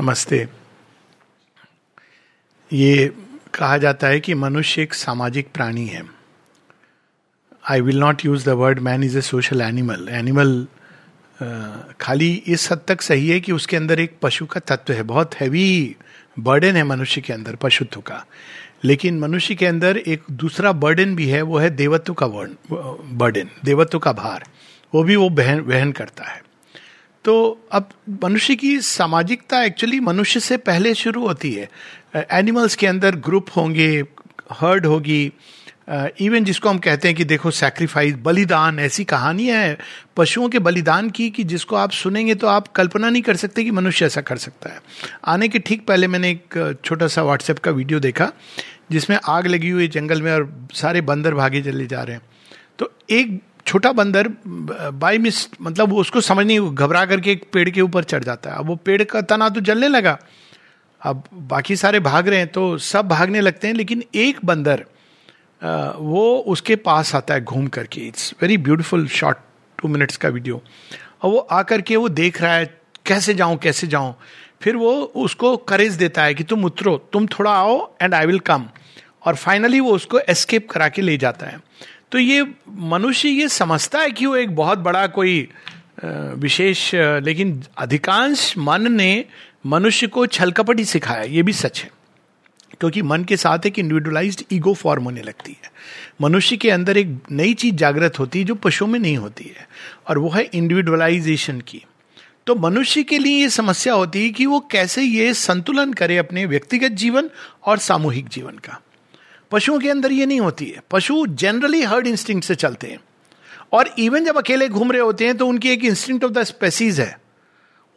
नमस्ते। ये कहा जाता है कि मनुष्य एक सामाजिक प्राणी है। I will not use the word man is a social animal animal खाली इस हद तक सही है कि उसके अंदर एक पशु का तत्व है। बहुत हैवी बर्डन है मनुष्य के अंदर, पशुत्व का। लेकिन मनुष्य के अंदर एक दूसरा बर्डन भी है, वो है देवत्व का बर्डन देवत्व का भार। वो भी वो बहन, वहन करता है। तो अब मनुष्य की सामाजिकता एक्चुअली मनुष्य से पहले शुरू होती है। एनिमल्स के अंदर ग्रुप होंगे हर्ड होगी इवन जिसको हम कहते हैं कि देखो सैक्रिफाइस बलिदान, ऐसी कहानियाँ हैं, पशुओं के बलिदान की कि जिसको आप सुनेंगे तो आप कल्पना नहीं कर सकते कि मनुष्य ऐसा कर सकता है। आने के ठीक पहले मैंने एक छोटा सा व्हाट्सएप का वीडियो देखा, जिसमें आग लगी हुई जंगल में और सारे बंदर भागे चले जा रहे हैं। तो एक छोटा बंदर बाई मिस मतलब वो उसको समझ नहीं, घबरा करके एक पेड़ के ऊपर चढ़ जाता है। अब वो पेड़ का तना तो जलने लगा। अब बाकी सारे भाग रहे हैं तो सब भागने लगते हैं, लेकिन एक बंदर वो उसके पास आता है घूम करके। It's very beautiful short two minutes का वीडियो और वो आकर के वो देख रहा है, कैसे जाऊँ कैसे जाऊँ? फिर वो उसको करेज देता है कि तुम उतरो, तुम थोड़ा आओ एंड आई विल कम और फाइनली वो उसको एस्केप करा के ले जाता है। तो ये मनुष्य ये समझता है कि वो एक बहुत बड़ा कोई विशेष लेकिन अधिकांश मन ने मनुष्य को छलकपटी सिखाया। ये भी सच है। क्योंकि मन के साथ एक इंडिविजुअलाइज ईगो फॉर्म होने लगती है। मनुष्य के अंदर एक नई चीज़ जागृत होती है जो पशुओं में नहीं होती है, और वो है इंडिविजुअलाइजेशन की। तो मनुष्य के लिए ये समस्या होती है कि वो कैसे ये संतुलन करे अपने व्यक्तिगत जीवन और सामूहिक जीवन का। पशुओं के अंदर ये नहीं होती है। पशु जनरली हर्ड इंस्टिंक्ट से चलते हैं। और इवन जब अकेले घूम रहे होते हैं तो उनकी एक इंस्टिंक्ट ऑफ़ द स्पेसीज है।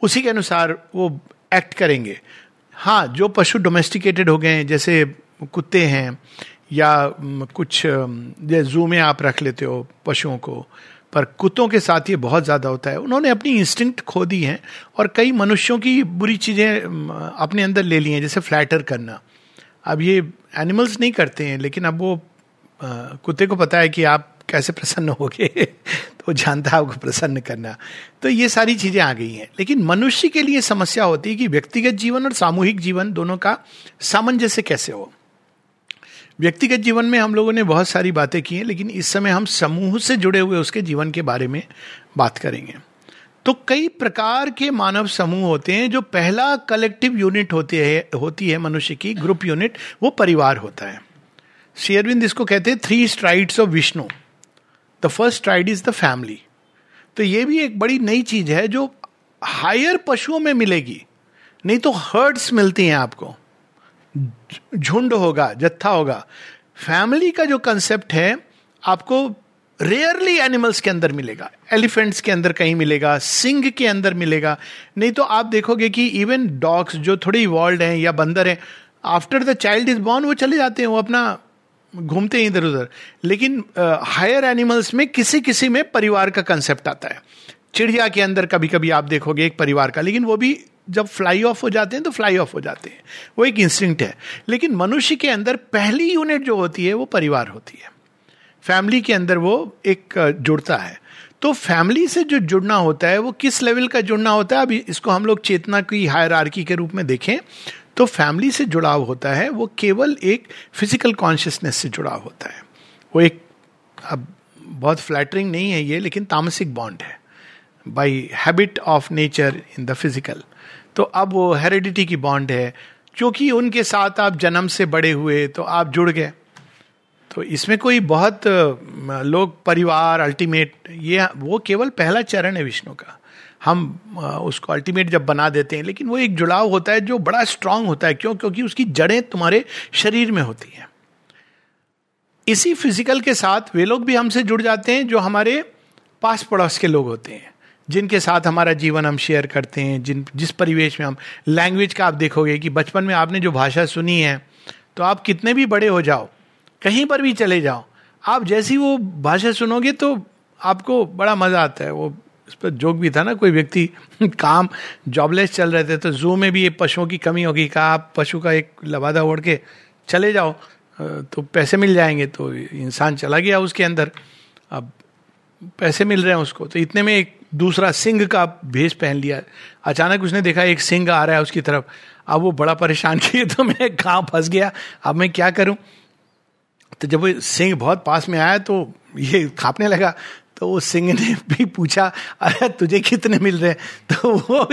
उसी के अनुसार वो एक्ट करेंगे। हाँ जो पशु डोमेस्टिकेटेड हो गए हैं, जैसे कुत्ते हैं, या कुछ जू में आप रख लेते हो पशुओं को, पर कुत्तों के साथ ये बहुत ज़्यादा होता है। उन्होंने अपनी इंस्टिंक्ट खो दी है, और कई मनुष्यों की बुरी चीज़ें अपने अंदर ले ली हैं, जैसे फ्लैटर करना। अब ये एनिमल्स नहीं करते हैं, लेकिन अब वो कुत्ते को पता है कि आप कैसे प्रसन्न हो गए तो जानता है आपको प्रसन्न करना। तो ये सारी चीज़ें आ गई हैं। लेकिन मनुष्य के लिए समस्या होती है कि व्यक्तिगत जीवन और सामूहिक जीवन दोनों का सामंजस्य कैसे हो। व्यक्तिगत जीवन में हम लोगों ने बहुत सारी बातें की हैं, लेकिन इस समय हम समूह से जुड़े हुए उसके जीवन के बारे में बात करेंगे। तो कई प्रकार के मानव समूह होते हैं जो पहला कलेक्टिव यूनिट होती है होती है मनुष्य की ग्रुप यूनिट वो परिवार होता है। शेयरविंद इसको कहते हैं three strides of Vishnu the first stride is the family तो ये भी एक बड़ी नई चीज़ है जो हायर पशुओं में मिलेगी। नहीं तो हर्ड्स मिलती हैं आपको। झुंड होगा, जत्था होगा। फैमिली का जो कंसेप्ट है, आपको रेयरली एनिमल्स के अंदर मिलेगा। एलिफेंट्स के अंदर कहीं मिलेगा। सिंह के अंदर मिलेगा। नहीं तो आप देखोगे कि इवन डॉग्स जो थोड़े इवॉल्व हैं या बंदर हैं after the child is born वो चले जाते हैं वो अपना घूमते हैं इधर उधर। लेकिन हायर uh, एनिमल्स में किसी किसी में परिवार का कंसेप्ट आता है। चिड़िया के अंदर कभी कभी आप देखोगे एक परिवार का लेकिन वो भी जब फ्लाई ऑफ़ हो जाते हैं तो फ्लाई ऑफ़ हो जाते हैं। वो एक इंस्टिंक्ट है। लेकिन मनुष्य के अंदर पहली यूनिट जो होती है वो परिवार होती है। फैमिली के अंदर वो एक जुड़ता है। तो फैमिली से जो जुड़ना होता है, वो किस लेवल का जुड़ना होता है? अभी इसको हम लोग चेतना की हायर के रूप में देखें तो फैमिली से जुड़ाव होता है, वो केवल एक फ़िज़िकल कॉन्शियसनेस से जुड़ाव होता है। वो एक, अब बहुत फ्लैटरिंग नहीं है ये, लेकिन तामसिक बॉन्ड है by habit of nature in the physical तो अब वो हेरिडिटी की बॉन्ड है, क्योंकि उनके साथ आप जन्म से बड़े हुए तो आप जुड़ गए। तो इसमें कोई बहुत लोग परिवार अल्टीमेट ये वो केवल पहला चरण है विष्णु का। हम उसको अल्टीमेट जब बना देते हैं, लेकिन वो एक जुड़ाव होता है जो बड़ा स्ट्रांग होता है। क्यों? क्योंकि उसकी जड़ें तुम्हारे शरीर में होती हैं। इसी फ़िज़िकल के साथ वे लोग भी हमसे जुड़ जाते हैं जो हमारे पास पड़ोस के लोग होते हैं, जिनके साथ हमारा जीवन हम शेयर करते हैं, जिन, जिस परिवेश में हम लैंग्वेज का आप देखोगे कि बचपन में आपने जो भाषा सुनी है तो आप कितने भी बड़े हो जाओ कहीं पर भी चले जाओ। आप जैसी वो भाषा सुनोगे तो आपको बड़ा मज़ा आता है। वो इस पर जोक भी था ना, कोई व्यक्ति काम जॉबलेस चल रहे थे तो जू में भी ये पशुओं की कमी होगी। कहा, आप पशु का एक लबादा ओढ़ के चले जाओ तो पैसे मिल जाएँगे। तो इंसान चला गया उसके अंदर। अब पैसे मिल रहे हैं उसको। तो इतने में एक दूसरा सिंह का भेष पहन लिया। अचानक उसने देखा, एक सिंह आ रहा है उसकी तरफ़। अब वो बड़ा परेशान किए तो मैं कहाँ फंस गया। अब मैं क्या करूँ? तो जब सिंह बहुत पास में आया तो ये खापने लगा तो वो सिंह ने भी पूछा, अरे, तुझे कितने मिल रहे? तो वो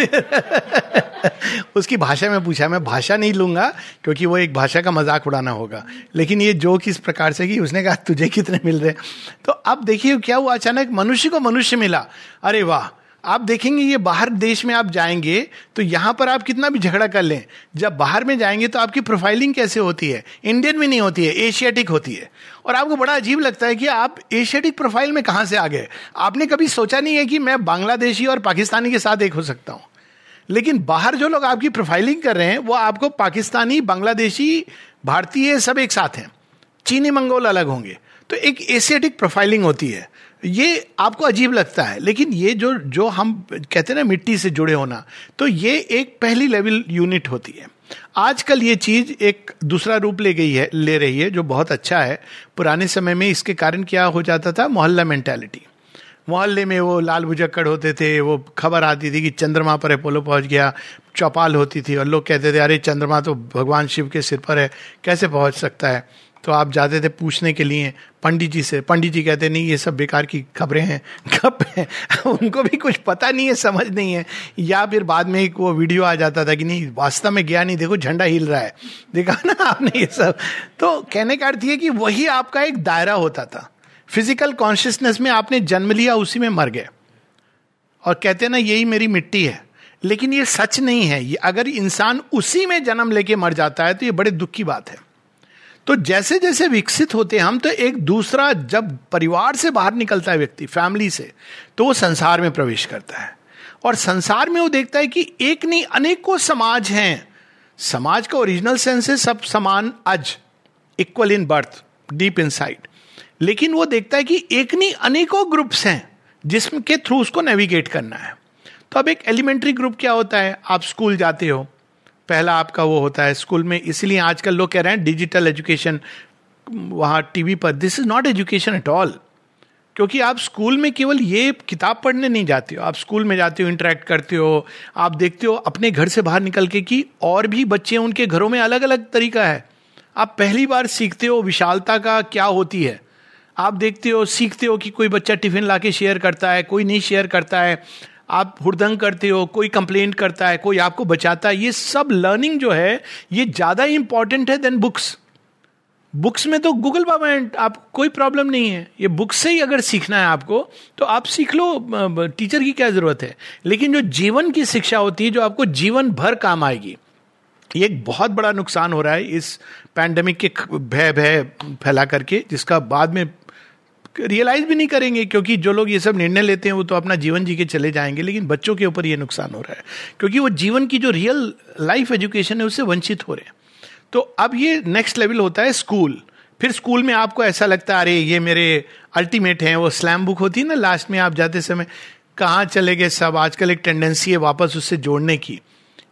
उसकी भाषा में पूछा, मैं भाषा नहीं लूँगा, क्योंकि वो एक भाषा का मज़ाक उड़ाना होगा। लेकिन ये जो किस प्रकार से कि उसने कहा, तुझे कितने मिल रहे? तो अब देखिए क्या हुआ, अचानक मनुष्य को मनुष्य मिला। अरे वाह! आप देखेंगे ये बाहर देश में आप जाएँगे तो यहाँ पर आप कितना भी झगड़ा कर लें, जब बाहर में जाएँगे तो आपकी प्रोफाइलिंग कैसे होती है? इंडियन में नहीं होती है एशियाटिक होती है। और आपको बड़ा अजीब लगता है कि आप एशियाटिक प्रोफ़ाइल में कहाँ से आ गए? आपने कभी सोचा नहीं है कि मैं बांग्लादेशी और पाकिस्तानी के साथ एक हो सकता हूँ। लेकिन बाहर जो लोग आपकी प्रोफाइलिंग कर रहे हैं, वो आपको पाकिस्तानी, बांग्लादेशी, भारतीय सब एक साथ हैं। चीनी, मंगोल अलग होंगे। तो एक एशियाटिक प्रोफाइलिंग होती है। ये आपको अजीब लगता है, लेकिन ये जो जो हम कहते हैं ना मिट्टी से जुड़े होना तो ये एक पहली लेवल यूनिट होती है। आजकल ये चीज़ एक दूसरा रूप ले गई है, ले रही है, जो बहुत अच्छा है। पुराने समय में इसके कारण क्या हो जाता था? मोहल्ला मेंटेलिटी मोहल्ले में वो लाल बुजक्कड़ होते थे, वो खबर आती थी कि चंद्रमा पर अपोलो पहुँच गया, चौपाल होती थी, और लोग कहते थे, अरे, चंद्रमा तो भगवान शिव के सिर पर है, कैसे पहुँच सकता है? तो आप जाते थे पूछने के लिए, पंडित जी से। पंडित जी कहते, नहीं, ये सब बेकार की खबरें हैं। कब है? उनको भी कुछ पता नहीं है, समझ नहीं है। या फिर बाद में एक वो वीडियो आ जाता था कि, नहीं, वास्तव में गया नहीं देखो, झंडा हिल रहा है। देखा ना आपने ये सब। तो कहने का अर्थ ये कि वही आपका एक दायरा होता था। फ़िज़िकल कॉन्शियसनेस में आपने जन्म लिया, उसी में मर गए। और कहते ना, यही मेरी मिट्टी है। लेकिन ये सच नहीं है। ये अगर इंसान उसी में जन्म लेके मर जाता है तो ये बड़े दुख की बात है। तो जैसे जैसे विकसित होते हैं हम तो एक दूसरा जब परिवार से बाहर निकलता है व्यक्ति, फैमिली से तो वो संसार में प्रवेश करता है। और संसार में वो देखता है कि एक नहीं, अनेकों समाज हैं। समाज का ओरिजिनल सेंस है सब समान as equal in birth deep in लेकिन वो देखता है कि एक नहीं, अनेकों ग्रुप्स हैं जिसके थ्रू उसको नेविगेट करना है। तो अब एक एलिमेंट्री ग्रुप क्या होता है? आप स्कूल जाते हो पहला आपका वो होता है स्कूल में। इसलिए आजकल लोग कह रहे हैं डिजिटल एजुकेशन, वहाँ टीवी पर। This is not education at all क्योंकि आप स्कूल में केवल ये किताब पढ़ने नहीं जाते हो। आप स्कूल में जाते हो इंटरेक्ट करते हो। आप देखते हो अपने घर से बाहर निकल के कि और भी बच्चे उनके घरों में अलग अलग तरीका है। आप पहली बार सीखते हो विशालता का क्या होती है। आप देखते हो, सीखते हो कि कोई बच्चा टिफ़िन ला के शेयर करता है, कोई नहीं शेयर करता है। आप हुड़दंग करते हो, कोई कंप्लेंट करता है, कोई आपको बचाता है, ये सब लर्निंग जो है, ये ज़्यादा इंपॉर्टेंट है देन बुक्स बुक्स में तो गूगल बाबा आप, कोई प्रॉब्लम नहीं है। ये बुक्स से ही अगर सीखना है आपको तो आप सीख लो टीचर की क्या ज़रूरत है? लेकिन जो जीवन की शिक्षा होती है, जो आपको जीवन भर काम आएगी, ये एक बहुत बड़ा नुकसान हो रहा है इस पैंडमिक के भय भय फैला करके, जिसका बाद में रियलाइज़ भी नहीं करेंगे, क्योंकि जो लोग ये सब निर्णय लेते हैं, वो तो अपना जीवन जी के चले जाएँगे, लेकिन बच्चों के ऊपर ये नुकसान हो रहा है। क्योंकि वो जीवन की जो रियल लाइफ एजुकेशन है, उससे वंचित हो रहे हैं। तो अब ये नेक्स्ट लेवल होता है स्कूल फिर स्कूल में आपको ऐसा लगता है, अरे, ये मेरे अल्टीमेट हैं, वो स्लैम बुक होती है ना लास्ट में आप जाते समय, कहाँ चले गए सब? आजकल एक टेंडेंसी है वापस उससे जोड़ने की।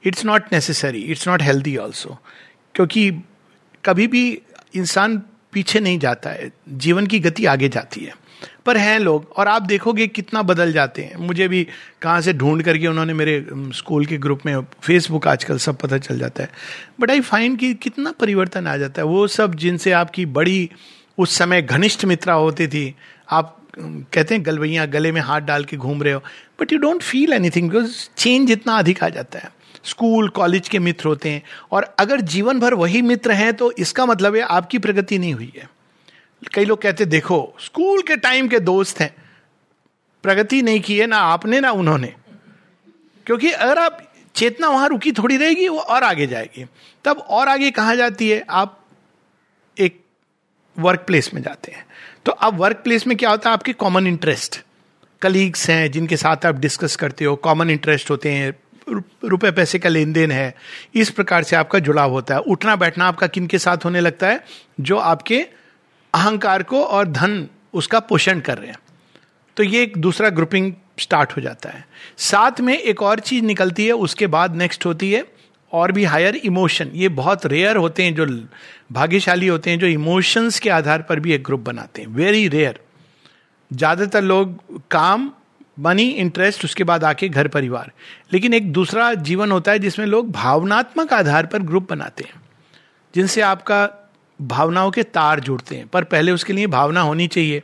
It's not necessary it's not healthy also क्योंकि कभी भी इंसान पीछे नहीं जाता है। जीवन की गति आगे जाती है। पर हैं लोग, और आप देखोगे कितना बदल जाते हैं। मुझे भी कहाँ से ढूंढ करके उन्होंने मेरे स्कूल के ग्रुप में, फेसबुक आजकल सब पता चल जाता है। बट आई फाइंड कि कितना परिवर्तन आ जाता है। वो सब जिनसे आपकी बड़ी, उस समय घनिष्ठ मित्रा होती थी, आप कहते हैं, गलवैया, गले में हाथ डाल के घूम रहे हो। But you don't feel anything because change इतना अधिक आ जाता है। स्कूल, कॉलेज के मित्र होते हैं। और अगर जीवन भर वही मित्र हैं तो इसका मतलब है आपकी प्रगति नहीं हुई है। कई लोग कहते देखो, स्कूल के टाइम के दोस्त हैं। प्रगति नहीं की है, ना आपने, ना उन्होंने। क्योंकि अगर आप, चेतना वहाँ रुकी थोड़ी रहेगी, वो और आगे जाएगी। तब और आगे कहा जाती है? आप एक वर्क प्लेस में जाते हैं। तो अब वर्क प्लेस में क्या होता है? आपके कॉमन इंटरेस्ट कलीग्स हैं, जिनके साथ आप डिस्कस करते हो कॉमन इंटरेस्ट होते हैं। रुपए पैसे का लेन देन है। इस प्रकार से आपका जुड़ाव होता है। उठना बैठना आपका किन के साथ होने लगता है? जो आपके अहंकार को और धन उसका पोषण कर रहे हैं। तो ये एक दूसरा ग्रुपिंग स्टार्ट हो जाता है। साथ में एक और चीज़ निकलती है, उसके बाद नेक्स्ट होती है, और भी हायर इमोशन ये बहुत रेयर होते हैं, जो भाग्यशाली होते हैं, जो इमोशंस के आधार पर भी एक ग्रुप बनाते हैं। वेरी रेयर ज़्यादातर लोग काम मनी इंटरेस्ट उसके बाद आके घर परिवार। लेकिन एक दूसरा जीवन होता है जिसमें लोग भावनात्मक आधार पर ग्रुप बनाते हैं, जिनसे आपका भावनाओं के तार जुड़ते हैं। पर पहले उसके लिए भावना होनी चाहिए,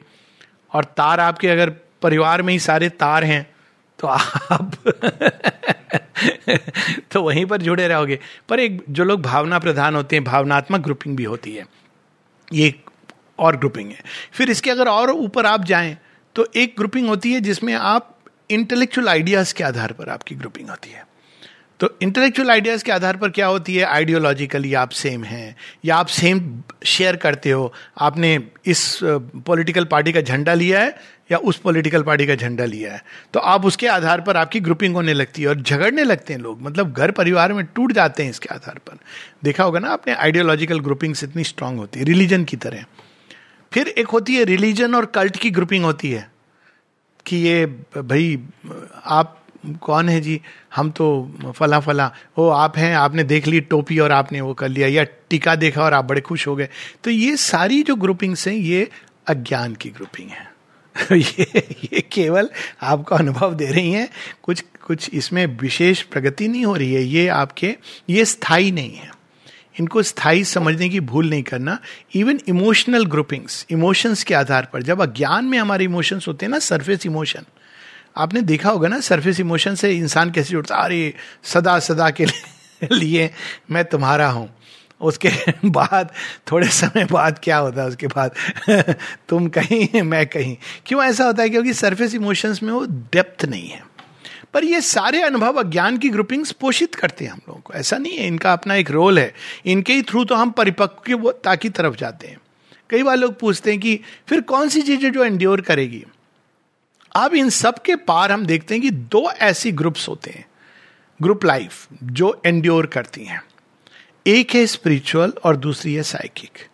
और तार आपके अगर परिवार में ही सारे तार हैं तो आप तो वहीं पर जुड़े रहोगे। पर एक, जो लोग भावना प्रधान होते हैं, भावनात्मक ग्रुपिंग भी होती है। ये और ग्रुपिंग है। फिर इसके अगर और ऊपर आप जाएँ तो एक ग्रुपिंग होती है जिसमें आप इंटेलेक्चुअल आइडियाज़ के आधार पर आपकी ग्रुपिंग होती है। तो इंटेलेक्चुअल आइडियाज़ के आधार पर क्या होती है? आइडियोलॉजिकली आप सेम हैं, या आप सेम शेयर करते हो। आपने इस पॉलिटिकल पार्टी का झंडा लिया है, या उस पॉलिटिकल पार्टी का झंडा लिया है? तो आप उसके आधार पर आपकी ग्रुपिंग होने लगती है और झगड़ने लगते हैं लोग। मतलब घर परिवार में टूट जाते हैं इसके आधार पर। देखा होगा ना आपने आइडियोलॉजिकल ग्रुपिंग्स इतनी स्ट्रांग होती है। रिलीजन की तरह। फिर एक होती है रिलीजन और कल्ट की ग्रुपिंग होती है कि ये, भाई, आप कौन है जी? हम तो फला फला। ओ, आप हैं, आपने देख ली टोपी और आपने वो कर लिया, या टीका देखा और आप बड़े खुश हो गए। तो ये सारी जो ग्रुपिंग्स हैं, ये अज्ञान की ग्रुपिंग है। ये ये केवल आपको अनुभव दे रही हैं। कुछ कुछ इसमें विशेष प्रगति नहीं हो रही है। ये आपके, ये स्थायी नहीं है। इनको स्थायी समझने की भूल नहीं करना इवन इमोशनल ग्रुपिंग्स इमोशंस के आधार पर। जब अज्ञान में हमारे इमोशंस होते हैं ना सरफेस इमोशन आपने देखा होगा ना सरफेस इमोशन से इंसान कैसे जुड़ता अरे, सदा सदा के लिए मैं तुम्हारा हूँ। उसके बाद, थोड़े समय बाद क्या होता है उसके बाद? तुम कहीं, मैं कहीं। क्यों ऐसा होता है? क्योंकि सरफेस इमोशंस में वो डेप्थ नहीं है। पर ये सारे अनुभव अज्ञान की ग्रुपिंग्स पोषित करते हैं हम लोगों को। ऐसा नहीं है, इनका अपना एक रोल है। इनके ही थ्रू तो हम परिपक्वता की तरफ़ जाते हैं। कई बार लोग पूछते हैं कि फिर कौन सी चीज़ें जो एंड्योर करेगी? अब इन सब के पार हम देखते हैं कि दो ऐसी ग्रुप्स होते हैं। ग्रुप लाइफ जो एंड्योर करती हैं। एक है स्पिरिचुअल और दूसरी है साइकिक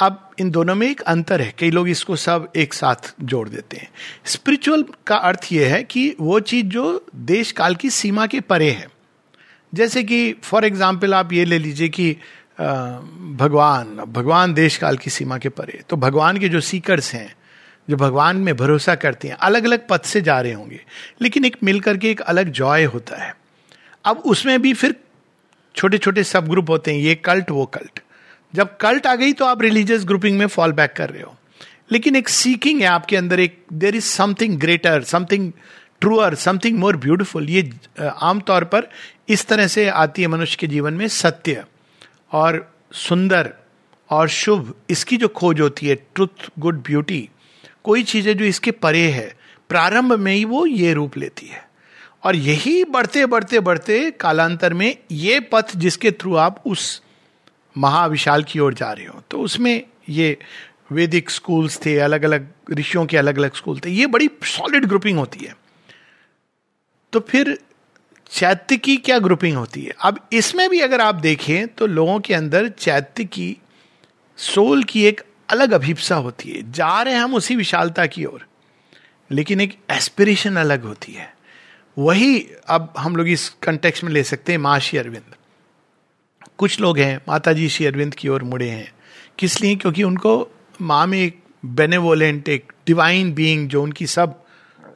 अब इन दोनों में एक अंतर है। कई लोग इसको सब एक साथ जोड़ देते हैं। स्पिरिचुअल का अर्थ यह है कि वो चीज़ जो देश काल की सीमा के परे है। जैसे कि फॉर एग्ज़ाम्पल आप ये ले लीजिए कि भगवान भगवान देश काल की सीमा के परे तो भगवान के जो सीकर्स हैं, जो भगवान में भरोसा करते हैं अलग अलग पथ से जा रहे होंगे। लेकिन एक मिलकर के एक अलग जॉय होता है। अब उसमें भी फिर छोटे छोटे सब ग्रुप होते हैं, ये कल्ट वो कल्ट जब कल्ट आ गई तो आप रिलीजियस ग्रुपिंग में फॉल बैक कर रहे हो। लेकिन एक सीकिंग है आपके अंदर, एक there is something greater something truer something more beautiful ये आमतौर पर इस तरह से आती है मनुष्य के जीवन में, सत्य और सुंदर और शुभ। इसकी जो खोज होती है ट्रुथ गुड ब्यूटी कोई चीज़ें जो इसके परे है, प्रारंभ में ही वो ये रूप लेती है। और यही बढ़ते बढ़ते बढ़ते कालांतर में ये पथ जिसके थ्रू आप उस महाविशाल की ओर जा रहे हो। तो उसमें ये वैदिक स्कूल्स थे अलग अलग ऋषियों के अलग अलग स्कूल थे। ये बड़ी सॉलिड ग्रुपिंग होती है। तो फिर चैत्य की क्या ग्रुपिंग होती है? अब इसमें भी अगर आप देखें तो लोगों के अंदर चैत्य की सोल की एक अलग अभिप्सा होती है। जा रहे हैं हम उसी विशालता की ओर, लेकिन एक एस्पिरेशन अलग होती है। वही अब हम लोग इस कंटेक्स में ले सकते हैं माशी अरविंद। कुछ लोग हैं माता जी श्री अरविंद की ओर मुड़े हैं। किस लिए? क्योंकि उनको माँ में एक बेनेवोलेंट एक डिवाइन बीइंग जो उनकी सब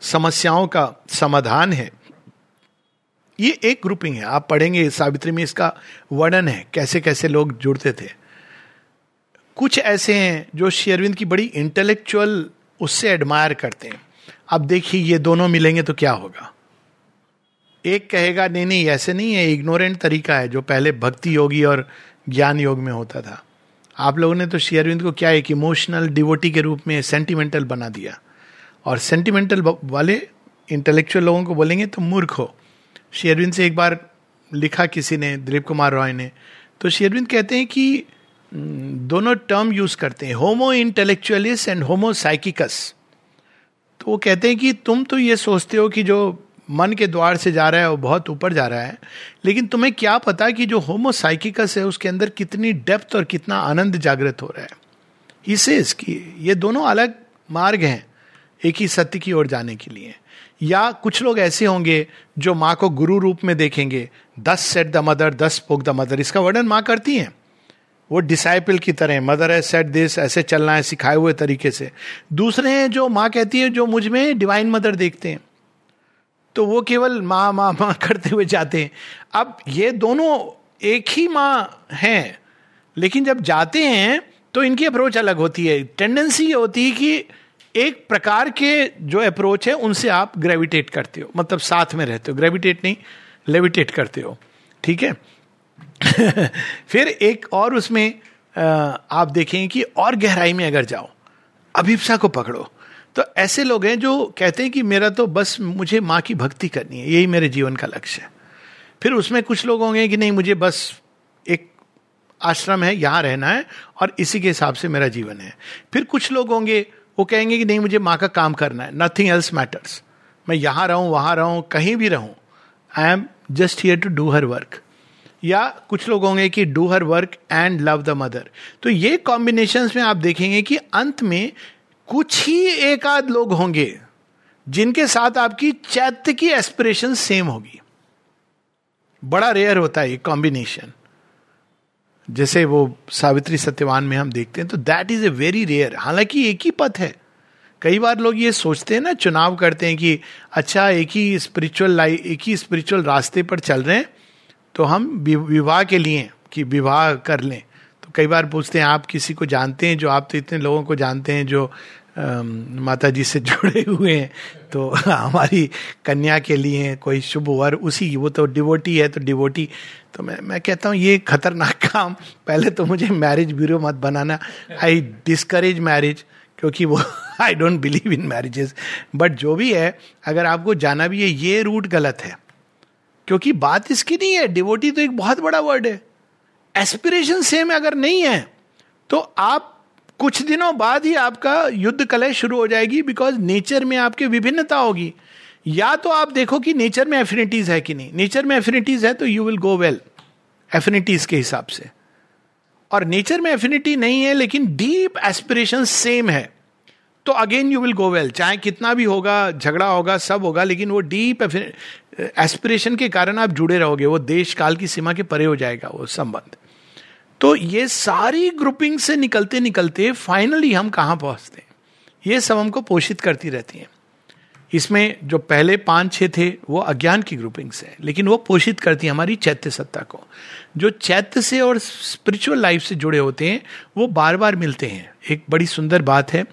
समस्याओं का समाधान है। ये एक ग्रुपिंग है। आप पढ़ेंगे सावित्री में इसका वर्णन है, कैसे कैसे लोग जुड़ते थे। कुछ ऐसे हैं जो शेरविंद की बड़ी इंटेलेक्चुअल उससे एडमायर करते हैं। अब देखिए, ये दोनों मिलेंगे तो क्या होगा? एक कहेगा, नहीं नहीं, ऐसे नहीं है, इग्नोरेंट तरीका है जो पहले भक्ति योगी और ज्ञान योग में होता था। आप लोगों ने तो शेयरविंद को क्या एक इमोशनल डिवोटी के रूप में सेंटिमेंटल बना दिया। और सेंटिमेंटल वाले इंटेलेक्चुअल लोगों को बोलेंगे तो मूर्ख हो। शेयरविंद से एक बार लिखा किसी ने, दिलीप कुमार रॉय ने। तो शेयरविंद कहते हैं कि दोनों टर्म यूज़ करते हैं, homo intellectualist and homo psychicus. तो वो कहते हैं कि, तुम तो ये सोचते हो कि जो मन के द्वार से जा रहा है और बहुत ऊपर जा रहा है। लेकिन तुम्हें क्या पता कि जो होमोसाइकिकस है, उसके अंदर कितनी डेप्थ और कितना आनंद जागृत हो रहा है? इसे इसकी ये दोनों अलग मार्ग हैं, एक ही सत्य की ओर जाने के लिए। या कुछ लोग ऐसे होंगे जो माँ को गुरु रूप में देखेंगे। दस सेट द मदर, दस पोक द मदर, इसका वर्णन माँ करती हैं। वो डिसाइपल की तरह मदर है सेट दिस ऐसे चलना है, सिखाए हुए तरीके से। दूसरे हैं जो माँ कहती है, जो मुझमें डिवाइन मदर देखते हैं। तो वो केवल माँ माँ माँ करते हुए जाते हैं। अब ये दोनों एक ही माँ हैं, लेकिन जब जाते हैं तो इनकी अप्रोच अलग होती है। टेंडेंसी ये होती है कि एक प्रकार के जो अप्रोच है, उनसे आप ग्रेविटेट करते हो। मतलब साथ में रहते हो। ग्रेविटेट नहीं लेविटेट करते हो। ठीक है? फिर एक और उसमें आप देखें कि और गहराई में अगर जाओ, अभिप्सा को पकड़ो। तो ऐसे लोग हैं जो कहते हैं कि मेरा तो बस मुझे माँ की भक्ति करनी है, यही मेरे जीवन का लक्ष्य है। फिर उसमें कुछ लोग होंगे कि नहीं, मुझे बस एक आश्रम है, यहाँ रहना है और इसी के हिसाब से मेरा जीवन है। फिर कुछ लोग होंगे, वो कहेंगे कि नहीं, मुझे माँ का काम करना है नथिंग एल्स मैटर्स मैं यहाँ रहूँ, वहाँ रहूँ, कहीं भी रहूँ I am just here to do her work या कुछ लोग होंगे कि do her work and love the Mother तो ये कॉम्बिनेशन में आप देखेंगे कि अंत में कुछ ही एक आध लोग होंगे जिनके साथ आपकी चैत्य की एस्पिरेशन सेम होगी। बड़ा रेयर होता है ये कॉम्बिनेशन जैसे वो सावित्री सत्यवान में हम देखते हैं तो that is a very rare हालाँकि एक ही पथ है। कई बार लोग ये सोचते हैं ना, चुनाव करते हैं कि अच्छा एक ही स्पिरिचुअल लाइफ एक ही स्पिरिचुअल रास्ते पर चल रहे हैं तो हम विवाह के लिए, कि विवाह कर लें। कई बार पूछते हैं, आप किसी को जानते हैं जो, आप तो इतने लोगों को जानते हैं जो माता जी से जुड़े हुए हैं तो हमारी कन्या के लिए कोई शुभ वर उसी, वो तो डिवोटी है तो डिवोटी। तो मैं मैं कहता हूँ, ये खतरनाक काम, पहले तो मुझे मैरिज ब्यूरो मत बनाना। आई डिस्करेज मैरिज क्योंकि वो I don't believe in marriages but जो भी है, अगर आपको जाना भी है, ये रूट गलत है। क्योंकि बात इसकी नहीं है, डिवोटी तो एक बहुत बड़ा वर्ड है। एस्पिरेशन सेम अगर नहीं है तो आप कुछ दिनों बाद ही आपका युद्ध कलह शुरू हो जाएगी बिकॉज़ नेचर में आपकी विभिन्नता होगी। या तो आप देखो कि नेचर में एफिनिटीज है कि नहीं। नेचर में एफिनिटीज है तो you will go well affinities के हिसाब से। और नेचर में एफिनिटी नहीं है, लेकिन डीप एस्पिरेशन सेम है। तो again you will go well चाहे कितना भी होगा, झगड़ा होगा, सब होगा, लेकिन वो डीप एस्पिरेशन के कारण आप जुड़े रहोगे, वो देश काल की सीमा के परे हो जाएगा वो संबंध। तो ये सारी ग्रुपिंग से निकलते निकलते फाइनली हम कहाँ पहुँचते हैं? ये सब हमको पोषित करती रहती हैं। इसमें जो पहले पाँच छह थे, वो अज्ञान की ग्रुपिंग्स है, लेकिन वो पोषित करती है हमारी चैत्य सत्ता को। जो चैत्य से और स्पिरिचुअल लाइफ से जुड़े होते हैं, वो बार बार मिलते हैं। एक बड़ी सुंदर बात है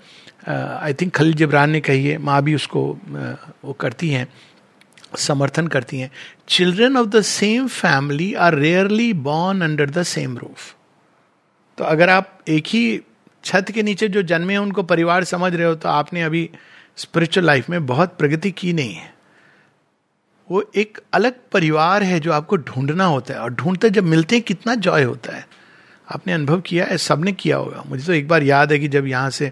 आई थिंक खलील जबरान ने कही है माँ भी उसको uh, वो करती हैं समर्थन करती हैं। Children of the same family are rarely born under the same roof तो अगर आप एक ही छत के नीचे जो जन्मे हैं उनको परिवार समझ रहे हो तो आपने अभी स्पिरिचुअल लाइफ में बहुत प्रगति की नहीं है। वो एक अलग परिवार है जो आपको ढूंढना होता है और ढूंढते जब मिलते हैं कितना जॉय होता है। आपने अनुभव किया है सबने किया होगा। मुझे तो एक बार याद है कि जब यहाँ से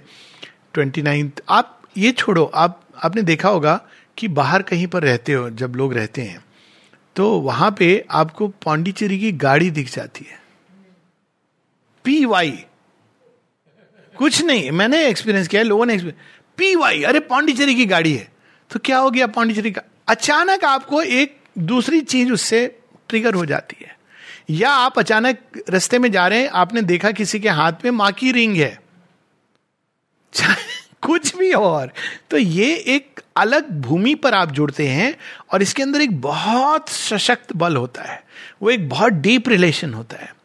ट्वेंटी नाइन्थ आप ये छोड़ो, आप, आपने देखा होगा कि बाहर कहीं पर रहते हो, जब लोग रहते हैं तो वहाँ पे आपको पांडिचेरी की गाड़ी दिख जाती है। P Y. कुछ नहीं, मैंने एक्सपीरियंस किया, लोगों ने पी वाई, अरे पांडिचेरी की गाड़ी है। तो क्या हो गया पांडिचेरी का? अचानक आपको एक दूसरी चीज़ उससे ट्रिगर हो जाती है। या आप अचानक रास्ते में जा रहे हैं, आपने देखा किसी के हाथ में माँ की रिंग है। कुछ भी और। तो ये एक अलग भूमि पर आप जुड़ते हैं और इसके अंदर एक बहुत सशक्त बल होता है। वो एक बहुत डीप रिलेशन होता है।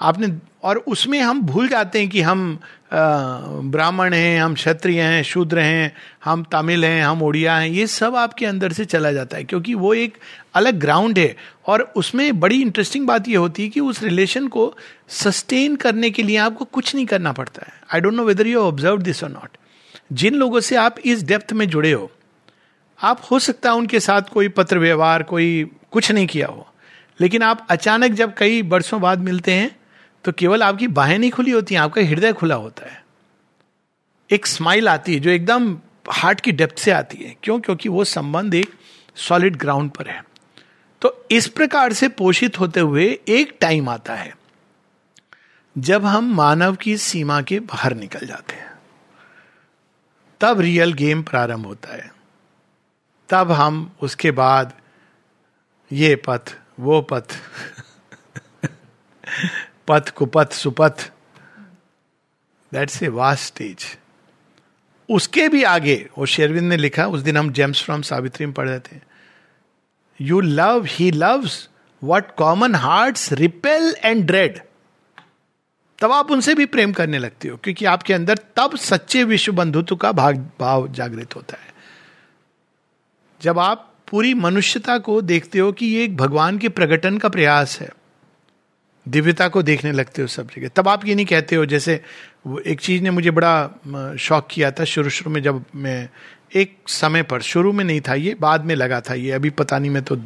आपने, और उसमें हम भूल जाते हैं कि हम ब्राह्मण हैं, हम क्षत्रिय हैं, शूद्र हैं, हम तमिल हैं, हम उड़िया हैं, ये सब आपके अंदर से चला जाता है, क्योंकि वो एक अलग ग्राउंड है। और उसमें बड़ी इंटरेस्टिंग बात ये होती है कि उस रिलेशन को सस्टेन करने के लिए आपको कुछ नहीं करना पड़ता है। I don't know whether you observe this और नॉट जिन लोगों से आप इस डेप्थ में जुड़े हो, आप हो सकता है उनके साथ कोई पत्र व्यवहार, कोई कुछ नहीं किया हो, लेकिन आप अचानक जब कई वर्षों बाद मिलते हैं तो केवल आपकी बाहें नहीं खुली होती हैं आपका हृदय खुला होता है। एक स्माइल आती है जो एकदम हार्ट की डेप्थ से आती है। क्यों? क्योंकि वो संबंध एक सॉलिड ग्राउंड पर है। तो इस प्रकार से पोषित होते हुए एक टाइम आता है, जब हम मानव की सीमा के बाहर निकल जाते हैं। तब रियल गेम प्रारंभ होता है। तब हम उसके बाद ये पथ, वो पथ पथ कुपथ सुपथ। दैट्स ए वास्ट स्टेज उसके भी आगे, वो शेरविंद ने लिखा, उस दिन हम जेम्स फ्रॉम सावित्री में पढ़ रहे थे। You love he loves what common heart repel and dread तब आप उनसे भी प्रेम करने लगते हो, क्योंकि आपके अंदर तब सच्चे विश्व बंधुत्व का भाग, भाव जागृत होता है। जब आप पूरी मनुष्यता को देखते हो कि ये एक भगवान के प्रकटन का प्रयास है दिव्यता को देखने लगते हो सब जगह। तब आप ये नहीं कहते हो, जैसे एक चीज़ ने मुझे बड़ा शौक किया था शुरू शुरू में जब मैं एक समय पर, शुरू में नहीं था ये, बाद में लगा था ये। अभी पता नहीं मैं तो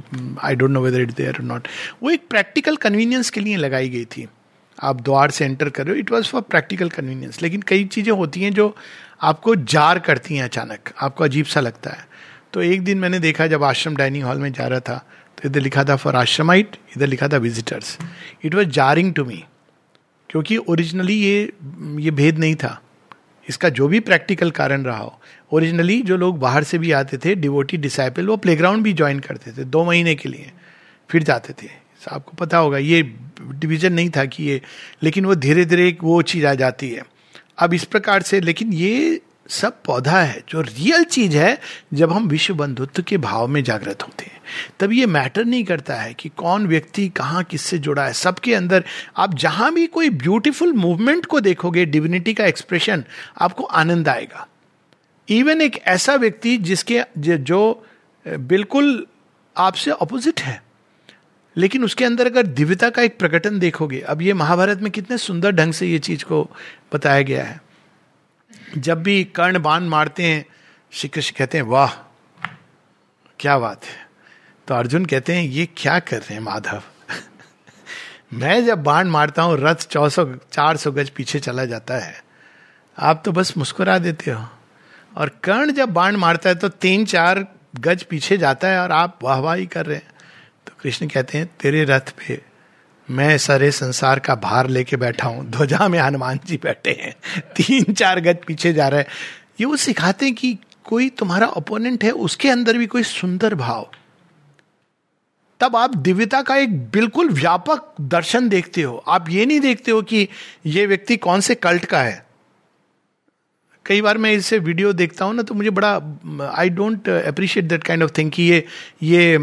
I don't know whether it there not वो एक प्रैक्टिकल कन्वीनियंस के लिए लगाई गई थी। आप द्वार से एंटर कर रहे हो it was for practical convenience लेकिन कई चीज़ें होती हैं जो आपको जार करती हैं अचानक, आपको अजीब सा लगता है। तो एक दिन मैंने देखा जब आश्रम डाइनिंग हॉल में जा रहा था इधर लिखा था फॉर आश्रमाइट इधर लिखा था visitors it was jarring to me क्योंकि ओरिजिनली ये ये भेद नहीं था। इसका जो भी प्रैक्टिकल कारण रहा हो ओरिजिनली जो लोग बाहर से भी आते थे डिवोटी डिसाइपल वो प्लेग्राउंड भी ज्वाइन करते थे, दो महीने के लिए, फिर जाते थे। आपको पता होगा, ये डिवीज़न नहीं था कि ये, लेकिन वो धीरे धीरे वो चीज़ आ जाती है। अब इस प्रकार से, लेकिन ये सब पौधा है, जो रियल चीज़ है, जब हम विश्व बंधुत्व के भाव में जागृत होते हैं। तब ये मैटर नहीं करता है कि कौन व्यक्ति कहाँ किससे जुड़ा है। सबके अंदर आप जहाँ भी कोई ब्यूटीफुल मूवमेंट को देखोगे डिविनिटी का एक्सप्रेशन आपको आनंद आएगा। इवन एक ऐसा व्यक्ति जिसके, जो बिल्कुल आपसे अपोजिट है, लेकिन उसके अंदर अगर दिव्यता का एक प्रकटन देखोगे, अब ये महाभारत में कितने सुंदर ढंग से ये चीज़ को बताया गया है। जब भी कर्ण बाण मारते हैं श्री कृष्ण कहते हैं, वाह, क्या बात है। तो अर्जुन कहते हैं, ये क्या कर रहे हैं माधव? मैं जब बाण मारता हूँ, रथ चौ सौ चार सौ गज पीछे चला जाता है। आप तो बस मुस्कुरा देते हो। और कर्ण जब बाण मारता है तो तीन, चार गज पीछे जाता है और आप वाह वाहवाही कर रहे हैं। तो कृष्ण कहते हैं, तेरे रथ पे मैं सारे संसार का भार लेके बैठा हूँ। ध्वजा में हनुमान जी बैठे हैं। तीन चार गज पीछे जा रहे हैं। ये वो सिखाते हैं कि कोई तुम्हारा ओपोनेंट है, उसके अंदर भी कोई सुंदर भाव। तब आप दिव्यता का एक बिल्कुल व्यापक दर्शन देखते हो। आप ये नहीं देखते हो कि ये व्यक्ति कौन से कल्ट का है। कई बार मैं इससे वीडियो देखता हूँ ना तो मुझे बड़ा I don't appreciate that kind of thing कि ये ये,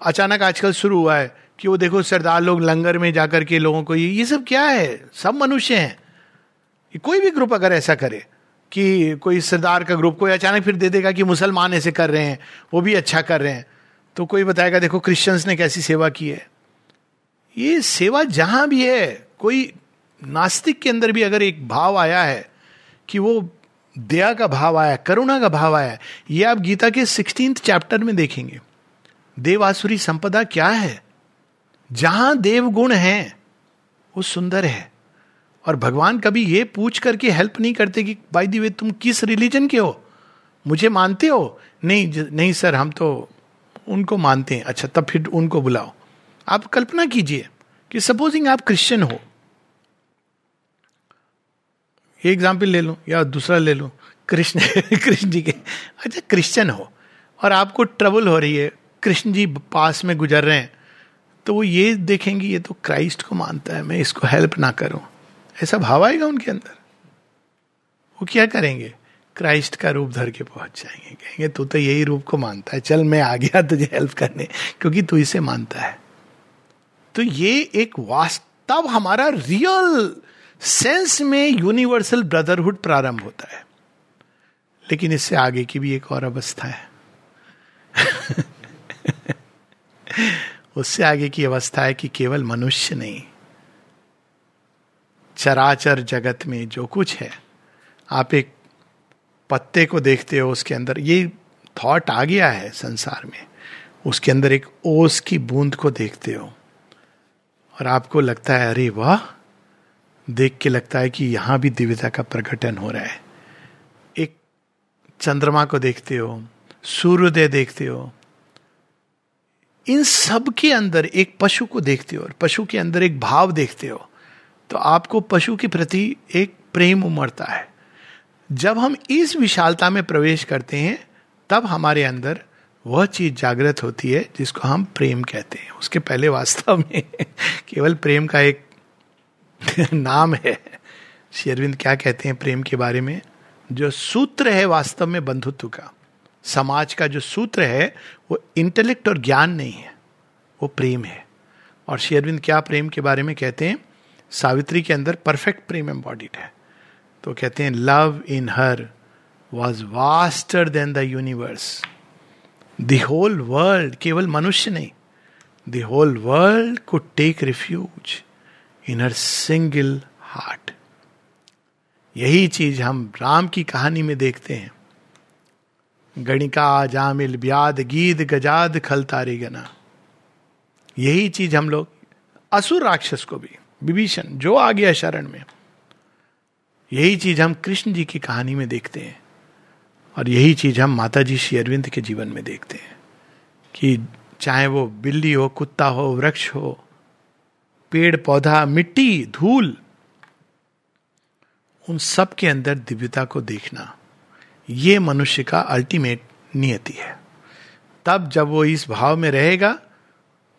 अचानक आजकल शुरू हुआ है। कि वो देखो सरदार लोग लंगर में जाकर के लोगों को ये ये सब क्या है? सब मनुष्य हैं। कोई भी ग्रुप अगर ऐसा करे कि कोई सरदार का ग्रुप कोई अचानक फिर दे देगा कि मुसलमान ऐसे कर रहे हैं, वो भी अच्छा कर रहे हैं तो कोई बताएगा, देखो क्रिश्चियंस ने कैसी सेवा की है। ये सेवा जहाँ भी है, कोई नास्तिक के अंदर भी अगर एक भाव आया है कि वो दया का भाव आया, करुणा का भाव आया, ये आप गीता के सिक्सटींथ चैप्टर में देखेंगे। देवासुरी संपदा क्या है? जहाँ देव गुण है, वो सुंदर है। और भगवान कभी ये पूछ करके हेल्प नहीं करते कि बाई दी वे तुम किस रिलीजन के हो? मुझे मानते हो? नहीं नहीं सर, हम तो उनको मानते हैं। अच्छा तब फिर उनको बुलाओ। आप कल्पना कीजिए कि सपोजिंग आप क्रिश्चियन हो। ये एग्ज़ाम्पल ले लो या दूसरा ले लो। कृष्ण कृष्ण जी के। अच्छा क्रिश्चियन हो और आपको ट्रबल हो रही है। कृष्ण जी पास में गुजर रहे हैं। तो वो ये देखेंगे, ये तो क्राइस्ट को मानता है, मैं इसको हेल्प ना करूँ। ऐसा भाव आएगा उनके अंदर? वो क्या करेंगे? क्राइस्ट का रूप धर के पहुँच जाएँगे। कहेंगे, तू तो यही रूप को मानता है, चल मैं आ गया तुझे हेल्प करने, क्योंकि तू इसे मानता है। तो ये एक वास्तव हमारा रियल सेंस में यूनिवर्सल ब्रदरहुड प्रारंभ होता है। लेकिन इससे आगे की भी एक और अवस्था है। उससे आगे की अवस्था है कि केवल मनुष्य नहीं। चराचर जगत में जो कुछ है, आप एक पत्ते को देखते हो उसके अंदर, ये थॉट आ गया है संसार में। उसके अंदर एक ओस की बूंद को देखते हो और आपको लगता है, अरे वाह! देख के लगता है कि यहाँ भी दिव्यता का प्रकटन हो रहा है। एक चंद्रमा को देखते हो, सूर्योदय देखते हो इन सब के अंदर एक पशु को देखते हो और पशु के अंदर एक भाव देखते हो तो आपको पशु के प्रति एक प्रेम उमड़ता है। जब हम इस विशालता में प्रवेश करते हैं, तब हमारे अंदर वह चीज़ जागृत होती है जिसको हम प्रेम कहते हैं। उसके पहले वास्तव में केवल प्रेम का एक नाम है। श्री अरविंद क्या कहते हैं प्रेम के बारे में? जो सूत्र है वास्तव में बंधुत्व का। समाज का जो सूत्र है, वो इंटेलेक्ट और ज्ञान नहीं है, वो प्रेम है। और शेरविंद क्या प्रेम के बारे में कहते हैं? सावित्री के अंदर परफेक्ट प्रेम एम्बॉडीड है। तो कहते हैं love in her was vaster than the universe the whole world केवल मनुष्य नहीं द होल वर्ल्ड को take refuge in her single heart यही चीज़ हम राम की कहानी में देखते हैं। गणिका जामिल ब्याद गीद गजाद खल तारे गना। यही चीज़ हम लोग, असुर राक्षस को भी, विभीषण, जो आ गया शरण में। यही चीज़ हम कृष्ण जी की कहानी में देखते हैं। और यही चीज़ हम माता जी श्री अरविंद के जीवन में देखते हैं। कि चाहे वो बिल्ली हो, कुत्ता हो, वृक्ष हो, पेड़, पौधा, मिट्टी, धूल, उन सब के अंदर दिव्यता को देखना। ये मनुष्य का अल्टीमेट नियति है। तब जब वो इस भाव में रहेगा,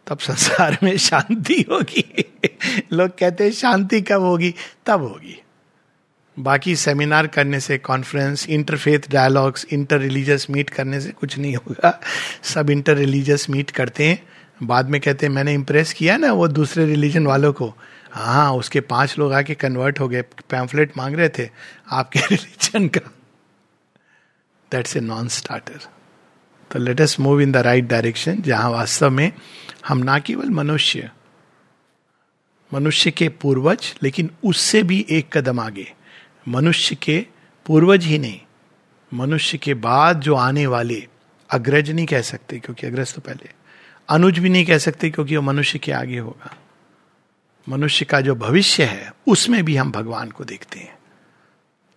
तब संसार में शांति होगी। लोग कहते हैं शांति कब होगी? तब होगी। बाकी सेमिनार करने से conference interfaith dialogues inter religious meet करने से कुछ नहीं होगा। सब इंटर रिलीजियस मीट करते हैं। बाद में कहते हैं, मैंने इंप्रेस किया ना वो दूसरे रिलीजन वालों को। हाँ उसके पाँच लोग आके कन्वर्ट हो गए। पैम्फलेट मांग रहे थे, आपके रिलीजन का दैट्स ए नॉन स्टार्टर तो let us move in the right direction जहाँ वास्तव में हम ना केवल मनुष्य मनुष्य के पूर्वज, लेकिन उससे भी एक कदम आगे। मनुष्य के पूर्वज ही नहीं, मनुष्य के बाद जो आने वाले, अग्रज नहीं कह सकते क्योंकि अग्रज तो पहले। अनुज भी नहीं कह सकते क्योंकि वो मनुष्य के आगे होगा। मनुष्य का जो भविष्य है, उसमें भी हम भगवान को देखते हैं।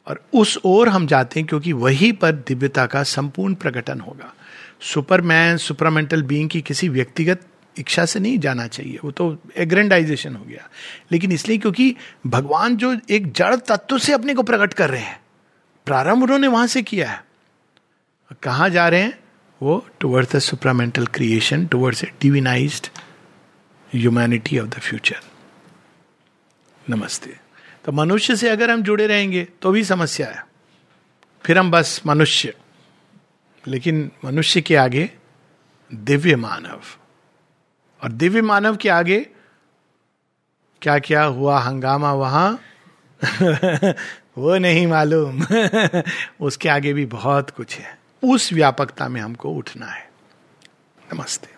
और उस ओर हम जाते हैं क्योंकि वही पर दिव्यता का संपूर्ण प्रकटन होगा। सुपरमैन, सुपरमेंटल बीइंग की किसी व्यक्तिगत इच्छा से नहीं जाना चाहिए। वो तो एग्रेंडाइजेशन हो गया। लेकिन इसलिए क्योंकि भगवान जो एक जड़ तत्व से अपने को प्रकट कर रहे हैं, प्रारंभ उन्होंने वहाँ से किया है। कहा जा रहे हैं? वो towards the supramental creation towards a divinized humanity of the future नमस्ते। तो मनुष्य से अगर हम जुड़े रहेंगे तो भी समस्या है। फिर हम बस मनुष्य। लेकिन मनुष्य के आगे दिव्य मानव। और दिव्य मानव के आगे क्या क्या हुआ, हंगामा वहाँ? वो नहीं मालूम। उसके आगे भी बहुत कुछ है। उस व्यापकता में हमको उठना है। नमस्ते।